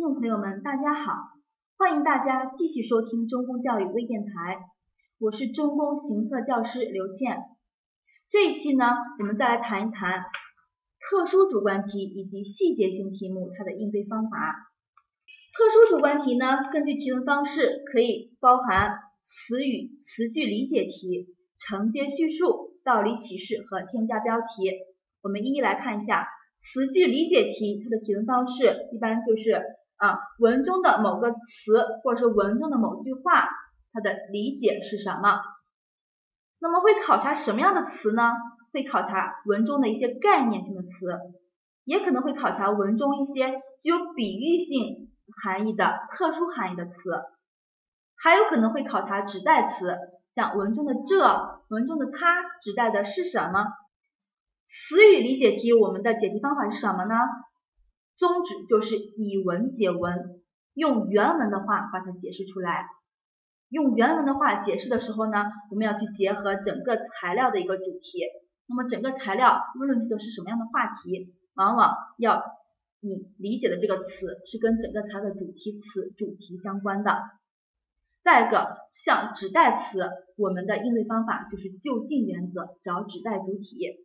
听众朋友们，大家好，欢迎大家继续收听中公教育微电台，我是中公行测教师刘倩。这一期呢，我们再来谈一谈特殊主观题以及细节性题目它的应对方法。特殊主观题呢，根据提问方式可以包含词语、词句理解题、承接叙述、道理启示和添加标题。我们一一来看一下词句理解题，它的提问方式一般就是啊，文中的某个词或者是文中的某句话，它的理解是什么？那么会考察什么样的词呢？会考察文中的一些概念性的词，也可能会考察文中一些具有比喻性。含义的特殊含义的词，还有可能会考察指代词，像文中的这、文中的它指代的是什么？词语理解题，我们的解题方法是什么呢？宗旨就是以文解文，用原文的话把它解释出来。用原文的话解释的时候呢，我们要去结合整个材料的一个主题。那么整个材料论述的是什么样的话题？往往要。你理解的这个词是跟整个材料的主题词主题相关的。再一个，像指代词，我们的应对方法就是就近原则，找指代主体。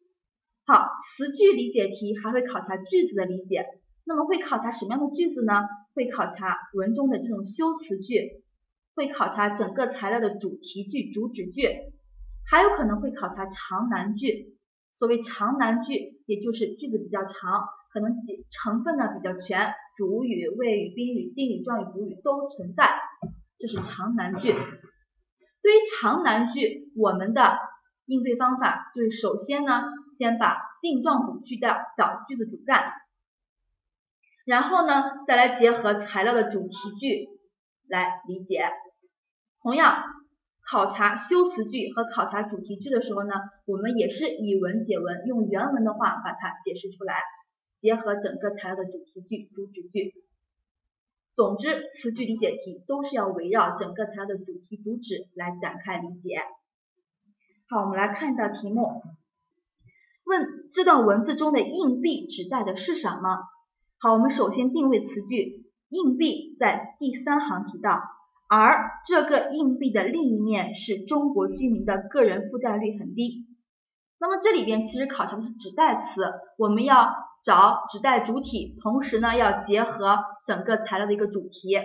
好，词句理解题还会考察句子的理解。那么会考察什么样的句子呢？会考察文中的这种修辞句，会考察整个材料的主题句、主旨句，还有可能会考察长难句。所谓长难句，也就是句子比较长。可能成分呢比较全，主语、谓语、宾语、定语、状语、补语都存在，这是长难句。对于长难句，我们的应对方法就是首先呢，先把定状补去掉，找句子主干，然后呢，再来结合材料的主题句来理解。同样，考察修辞句和考察主题句的时候呢，我们也是以文解文，用原文的话把它解释出来。结合整个材料的主题句、主旨句，总之词句理解题都是要围绕整个材料的主题、主旨来展开理解。好，我们来看一道题目，问这段文字中的硬币指代的是什么？好，我们首先定位词句，硬币在第三行提到，而这个硬币的另一面是中国居民的个人负债率很低。那么这里边其实考察的是指代词，我们要。找指代主体，同时呢要结合整个材料的一个主题。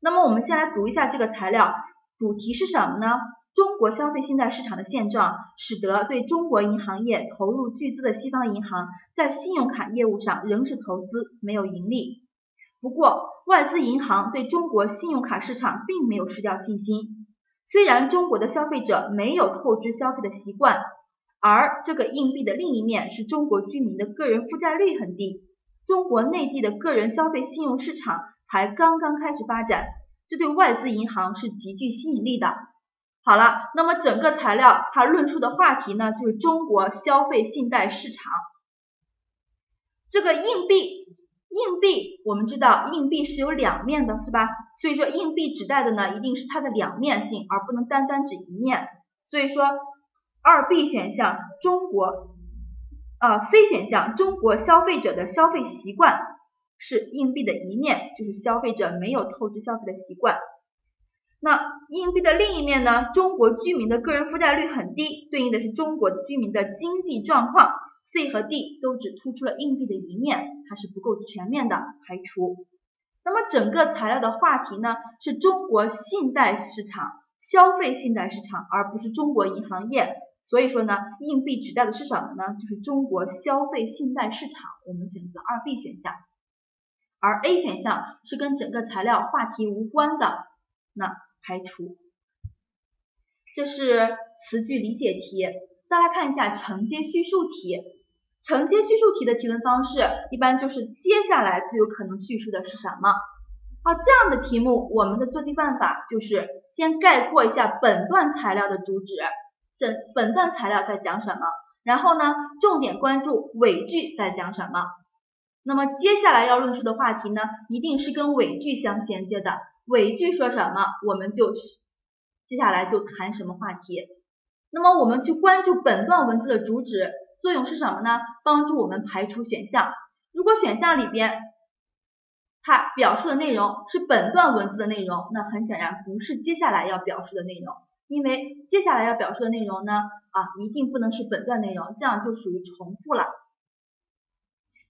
那么我们先来读一下这个材料，主题是什么呢？中国消费信贷市场的现状，使得对中国银行业投入巨资的西方银行在信用卡业务上仍是投资，没有盈利。不过外资银行对中国信用卡市场并没有失掉信心。虽然中国的消费者没有透支消费的习惯。而这个硬币的另一面是中国居民的个人负债率很低，中国内地的个人消费信用市场才刚刚开始发展，这对外资银行是极具吸引力的。好了，那么整个材料它论述的话题呢，就是中国消费信贷市场。这个硬币，硬币我们知道硬币是有两面的，是吧？所以说硬币指代的呢，一定是它的两面性，而不能单单指一面。所以说。二 B 选项，中国啊，C 选项，中国消费者的消费习惯是硬币的一面，就是消费者没有透支消费的习惯。那硬币的另一面呢？中国居民的个人负债率很低，对应的是中国居民的经济状况。C 和 D 都只突出了硬币的一面，它是不够全面的，排除。那么整个材料的话题呢，是中国信贷市场、消费信贷市场，而不是中国银行业。所以说呢，硬币指代的是什么呢？就是中国消费信贷市场。我们选择二 B 选项，而 A 选项是跟整个材料话题无关的，那排除。这是词句理解题。再来看一下承接叙述题。承接叙述题的提问方式一般就是接下来最有可能叙述的是什么？好，这样的题目，我们的做题办法就是先概括一下本段材料的主旨。整本段材料在讲什么？然后呢，重点关注尾句在讲什么？那么接下来要论述的话题呢，一定是跟尾句相衔接的。尾句说什么，我们就接下来就谈什么话题。那么我们去关注本段文字的主旨作用是什么呢？帮助我们排除选项。如果选项里边它表述的内容是本段文字的内容，那很显然不是接下来要表述的内容，因为接下来要表述的内容呢，啊，一定不能是本段内容，这样就属于重复了。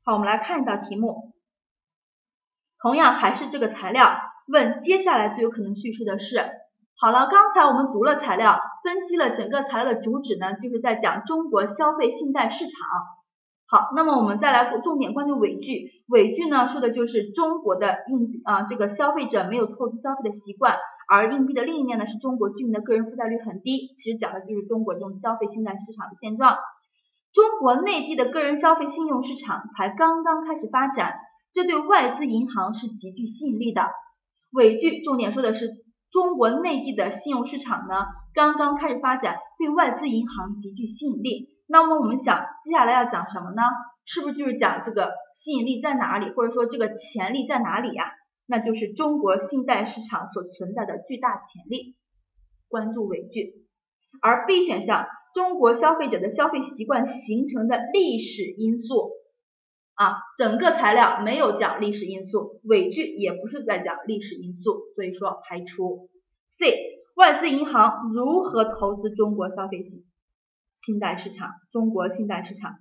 好，我们来看一道题目，同样还是这个材料，问接下来最有可能叙述的是。好了，刚才我们读了材料，分析了整个材料的主旨呢，就是在讲中国消费信贷市场。好，那么我们再来重点关注尾句，尾句呢说的就是中国的硬啊这个消费者没有透支消费的习惯，而硬币的另一面呢是中国居民的个人负债率很低，其实讲的就是中国这种消费信贷市场的现状。中国内地的个人消费信用市场才刚刚开始发展，这对外资银行是极具吸引力的。尾句重点说的是。中国内地的信用市场呢，刚刚开始发展，对外资银行极具吸引力。那么我们想，接下来要讲什么呢？是不是就是讲这个吸引力在哪里，或者说这个潜力在哪里呀？那就是中国信贷市场所存在的巨大潜力。关注尾句。而 B 选项，中国消费者的消费习惯形成的历史因素。啊，整个材料没有讲历史因素，尾句也不是在讲历史因素，所以说排除。C，外资银行如何投资中国消费信信贷市场？中国信贷市场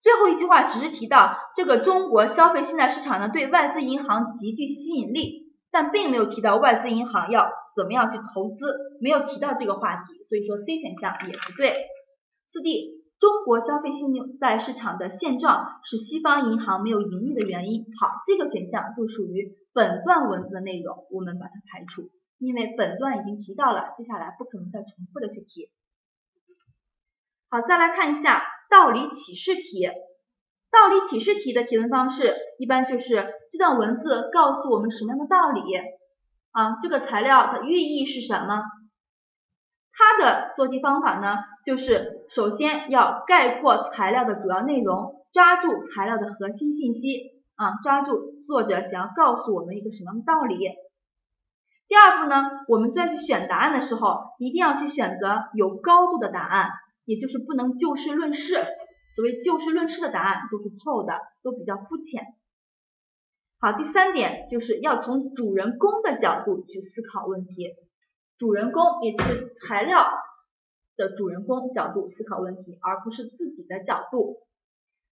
最后一句话只是提到这个中国消费信贷市场呢对外资银行极具吸引力，但并没有提到外资银行要怎么样去投资，没有提到这个话题，所以说 C 选项也不对。四 D。中国消费信用贷市场的现状是西方银行没有盈利的原因。好，这个选项就属于本段文字的内容，我们把它排除，因为本段已经提到了，接下来不可能再重复的去提。好，再来看一下道理启示题。道理启示题的提问方式一般就是这段文字告诉我们什么样的道理啊？这个材料的寓意是什么？它的做题方法呢，就是首先要概括材料的主要内容，抓住材料的核心信息啊，抓住作者想要告诉我们一个什么样的道理。第二步呢，我们再去选答案的时候，一定要去选择有高度的答案，也就是不能就事论事。所谓就事论事的答案都是错误的，都比较肤浅。好，第三点就是要从主人公的角度去思考问题。主人公，也就是材料的主人公角度思考问题，而不是自己的角度。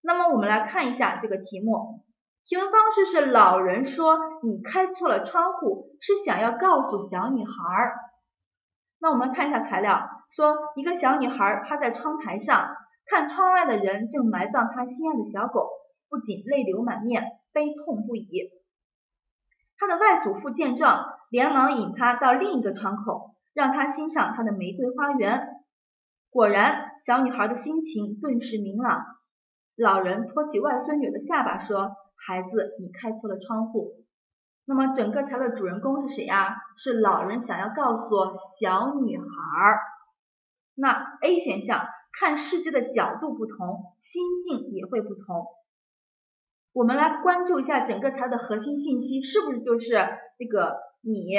那么我们来看一下这个题目，提问方式是老人说你开错了窗户，是想要告诉小女孩儿。那我们看一下材料，说一个小女孩趴在窗台上，看窗外的人正埋葬她心爱的小狗，不仅泪流满面，悲痛不已。他的外祖父见状。连忙引他到另一个窗口，让他欣赏他的玫瑰花园。果然，小女孩的心情顿时明朗。老人托起外孙女的下巴说：“孩子，你开错了窗户。”那么，整个桥的主人公是谁呀？是老人想要告诉小女孩。那 A 选项，看世界的角度不同，心境也会不同。我们来关注一下整个材料的核心信息，是不是就是这个？你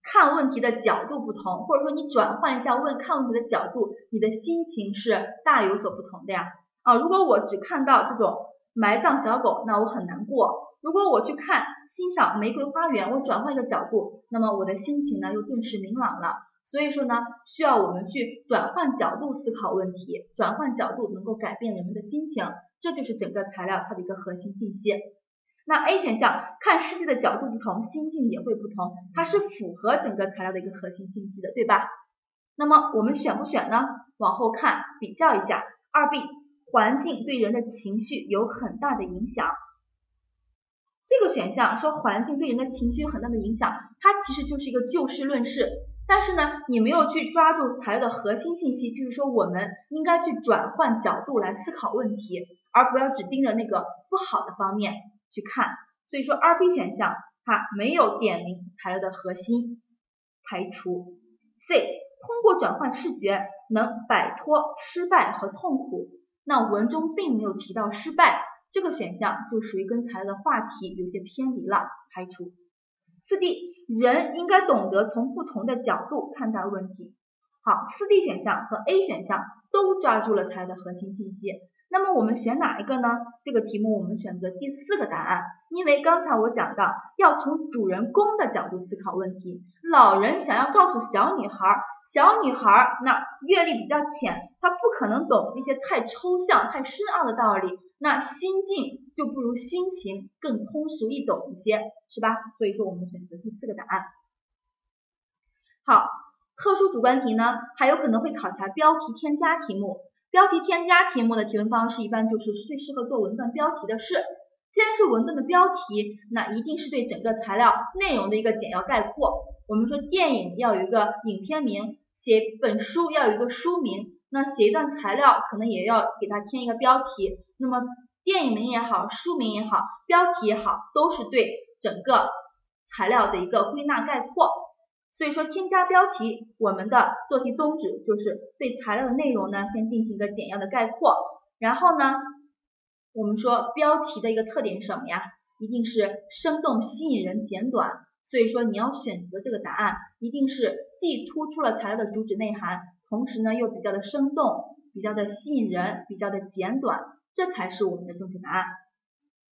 看问题的角度不同，或者说你转换一下问看问题的角度，你的心情是大有所不同的呀。啊，如果我只看到这种埋葬小狗，那我很难过；如果我去看欣赏玫瑰花园，我转换一个角度，那么我的心情呢又顿时明朗了。所以说呢，需要我们去转换角度思考问题，转换角度能够改变人们的心情，这就是整个材料它的一个核心信息。那 A 选项看世界的角度不同，心境也会不同，它是符合整个材料的一个核心信息的，对吧？那么我们选不选呢？往后看比较一下，二 B 环境对人的情绪有很大的影响。这个选项说环境对人的情绪有很大的影响，它其实就是一个就事论事，但是呢，你没有去抓住材料的核心信息，就是说我们应该去转换角度来思考问题，而不要只盯着那个不好的方面。去看，所以说二 B 选项它没有点明材料的核心，排除。C 通过转换视觉能摆脱失败和痛苦，那文中并没有提到失败，这个选项就属于跟材料的话题有些偏离了，排除。四 D 人应该懂得从不同的角度看待问题。好，四 D 选项和 A 选项都抓住了材料的核心信息。那么我们选哪一个呢？这个题目我们选择第四个答案，因为刚才我讲到要从主人公的角度思考问题。老人想要告诉小女孩，小女孩那阅历比较浅，她不可能懂那些太抽象、太深奥的道理，那心境就不如心情更通俗易懂一些，是吧？所以说我们选择第四个答案。好，特殊主观题呢，还有可能会考察标题添加题目。标题添加题目的提问方式一般就是最适合做文段标题的是，既然是文段的标题，那一定是对整个材料内容的一个简要概括。我们说电影要有一个影片名，写本书要有一个书名，那写一段材料可能也要给它添一个标题。那么电影名也好，书名也好，标题也好，都是对整个材料的一个归纳概括。所以说，添加标题，我们的做题宗旨就是对材料的内容呢，先进行一个简要的概括。然后呢，我们说标题的一个特点是什么呀？一定是生动、吸引人、简短。所以说，你要选择这个答案，一定是既突出了材料的主旨内涵，同时呢又比较的生动、比较的吸引人、比较的简短，这才是我们的正确答案。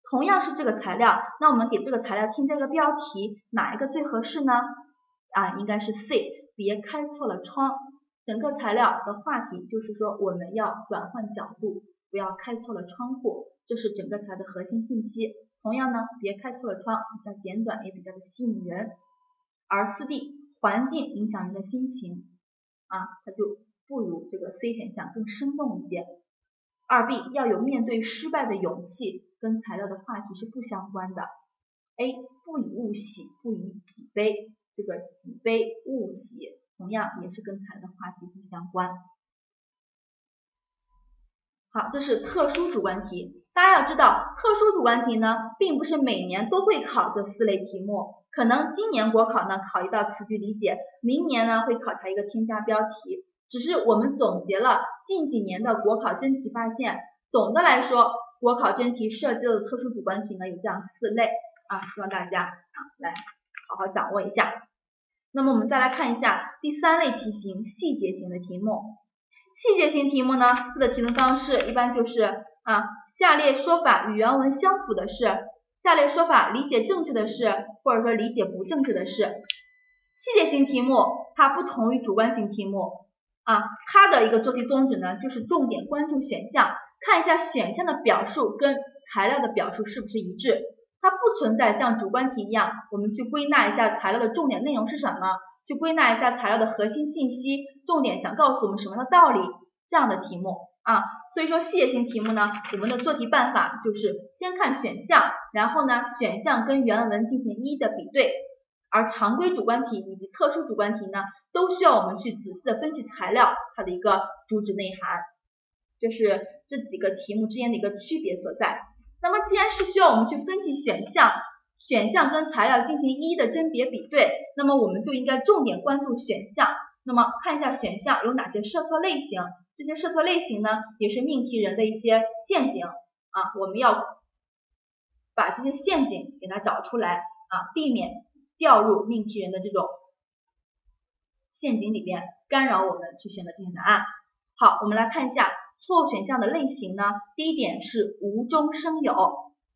同样是这个材料，那我们给这个材料添加一个标题，哪一个最合适呢？啊，应该是 C，别开错了窗。整个材料的话题就是说，我们要转换角度，不要开错了窗户，这是整个材料的核心信息。同样呢，别开错了窗，比较简短，也比较的吸引人。而四 D，环境影响人的心情，啊，它就不如这个 C 选项更生动一些。二 B 要有面对失败的勇气，跟材料的话题是不相关的。A 不以物喜，不以己悲。这个己悲勿喜，同样也是跟材料的话题不相关。好，这是特殊主观题。大家要知道，特殊主观题呢，并不是每年都会考这四类题目。可能今年国考呢考一道词句理解，明年呢会考察一个添加标题。只是我们总结了近几年的国考真题，发现总的来说，国考真题涉及的特殊主观题呢有这样四类啊，希望大家啊来。好好掌握一下。那么我们再来看一下第三类题型，细节型的题目。细节型题目呢，它的提问方式一般就是啊，下列说法与原文相符的是，下列说法理解正确的是，或者说理解不正确的是。细节型题目它不同于主观型题目啊，它的一个做题宗旨呢，就是重点关注选项，看一下选项的表述跟材料的表述是不是一致。它不存在像主观题一样，我们去归纳一下材料的重点内容是什么，去归纳一下材料的核心信息，重点想告诉我们什么样的道理这样的题目啊。所以说细节型题目呢，我们的做题办法就是先看选项，然后呢选项跟原文进行一的比对。而常规主观题以及特殊主观题呢，都需要我们去仔细的分析材料它的一个主旨内涵，这是这几个题目之间的一个区别所在。那么既然是需要我们去分析选项，选项跟材料进行一一的甄别比对，那么我们就应该重点关注选项。那么看一下选项有哪些设错类型，这些设错类型呢，也是命题人的一些陷阱啊，我们要把这些陷阱给它找出来啊，避免掉入命题人的这种陷阱里边，干扰我们去选择正确答案。好，我们来看一下。错误选项的类型呢？第一点是无中生有。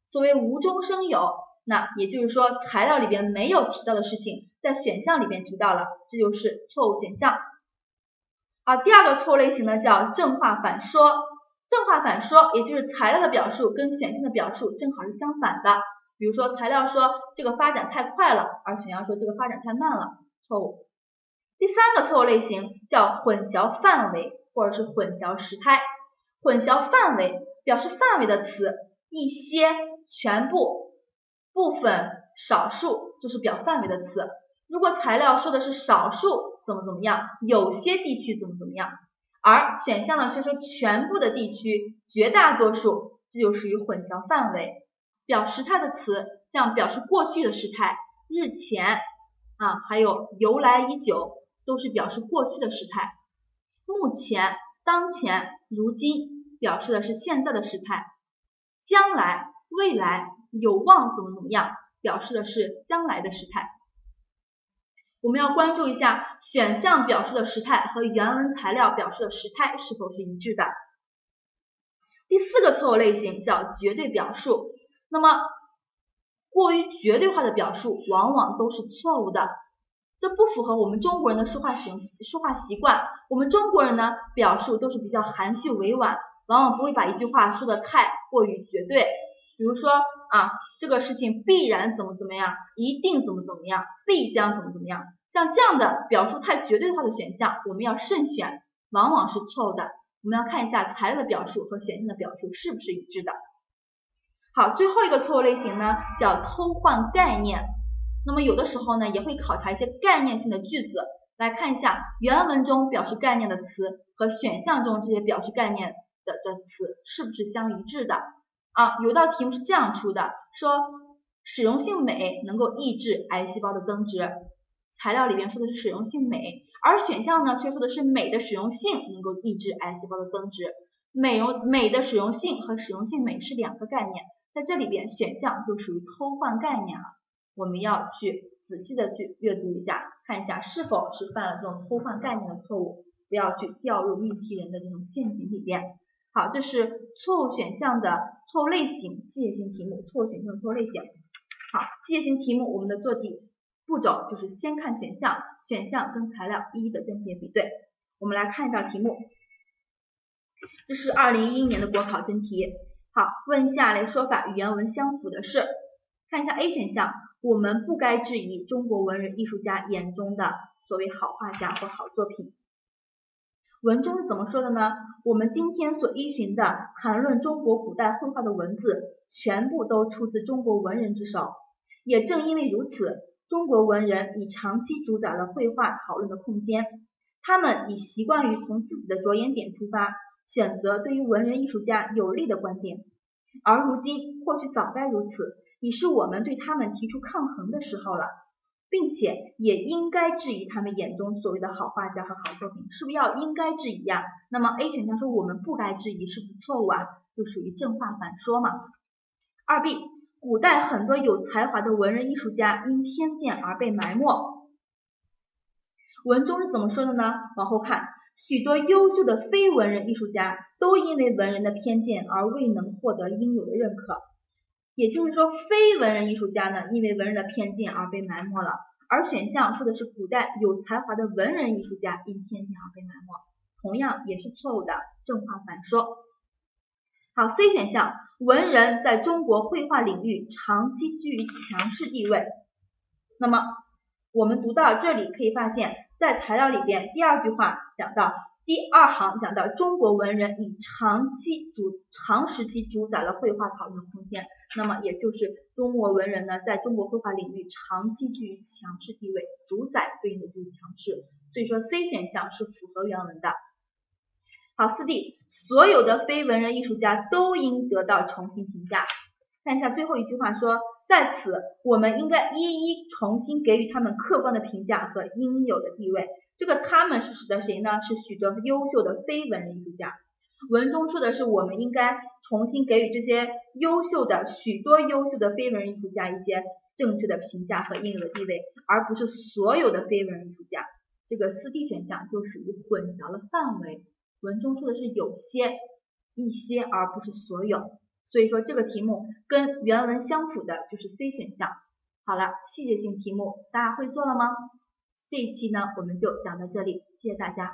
所谓无中生有，那也就是说材料里边没有提到的事情，在选项里边提到了，这就是错误选项。好，第二个错误类型呢叫正话反说。正话反说，也就是材料的表述跟选项的表述正好是相反的。比如说材料说这个发展太快了，而选项说这个发展太慢了，错误。第三个错误类型叫混淆范围或者是混淆时态。混淆范围表示范围的词，一些、全部、部分、少数，这是表范围的词。如果材料说的是少数怎么怎么样，有些地区怎么怎么样，而选项呢却说全部的地区、绝大多数，这就属于混淆范围。表时态的词，像表示过去的时态，日前啊，还有由来已久，都是表示过去的时态。目前、当前、如今。表示的是现在的时态，将来、未来、有望怎么怎么样，表示的是将来的时态。我们要关注一下选项表示的时态和原文材料表示的时态是否是一致的。第四个错误类型叫绝对表述。那么过于绝对化的表述往往都是错误的，这不符合我们中国人的说话使用说话习惯。我们中国人呢，表述都是比较含蓄委婉，往往不会把一句话说的太过于绝对。比如说啊，这个事情必然怎么怎么样，一定怎么怎么样，必将怎么怎么样，像这样的表述太绝对化的选项，我们要慎选，往往是错误的。我们要看一下材料的表述和选项的表述是不是一致的。好，最后一个错误类型呢，叫偷换概念。那么有的时候呢，也会考察一些概念性的句子，来看一下原文中表示概念的词和选项中这些表示概念的的词是不是相一致的。啊，有道题目是这样出的，说使用性镁能够抑制癌细胞的增殖。材料里边说的是使用性镁，而选项呢却说的是镁的使用性能够抑制癌细胞的增殖。镁用镁的使用性和使用性镁是两个概念。在这里边，选项就属于偷换概念了，我们要去仔细的去阅读一下，看一下是否是犯了这种偷换概念的错误，不要去掉入命题人的这种陷阱里边。好，这是错误选项的错误类型，细节性题目，错误选项的错误类型。好，细节性题目我们的做题步骤就是先看选项，选项跟材料一一的甄别比对。我们来看一道题目，这是二零一一年的国考真题。好，问下列说法与原文相符的是，看一下 A 选项，我们不该质疑中国文人艺术家眼中的所谓好画家或好作品。文中是怎么说的呢？我们今天所依循的谈论中国古代绘画的文字，全部都出自中国文人之手。也正因为如此，中国文人已长期主宰了绘画讨论的空间。他们已习惯于从自己的着眼点出发。选择对于文人艺术家有利的观点，而如今或许早该如此，已是我们对他们提出抗衡的时候了，并且也应该质疑他们眼中所谓的好画家和好作品，是不是要应该质疑呀？那么 A 选项说我们不该质疑，是不是错误啊？就属于正话反说嘛。二 B，古代很多有才华的文人艺术家因偏见而被埋没，文中是怎么说的呢？往后看。许多优秀的非文人艺术家都因为文人的偏见而未能获得应有的认可，也就是说，非文人艺术家呢，因为文人的偏见而被埋没了。而选项说的是古代有才华的文人艺术家因偏见而被埋没，同样也是错误的，正话反说。好，C 选项，文人在中国绘画领域长期居于强势地位。那么我们读到这里可以发现。在材料里边，第二句话讲到，第二行讲到中国文人以长期主长时期主宰了绘画讨论空间，那么也就是中国文人呢，在中国绘画领域长期居于强势地位，主宰对应的就是强势，所以说 C 选项是符合原文的。好，四 D，所有的非文人艺术家都应得到重新评价。看一下最后一句话说。在此，我们应该一一重新给予他们客观的评价和应有的地位。这个他们是指的谁呢？是许多优秀的非文人艺术家。文中说的是我们应该重新给予这些优秀的许多优秀的非文人艺术家一些正确的评价和应有的地位，而不是所有的非文艺术家。这个四 D 选项就属于混淆了范围。文中说的是有些、一些，而不是所有。所以说这个题目跟原文相符的就是 C 选项。好了，细节性题目大家会做了吗？这一期呢我们就讲到这里，谢谢大家。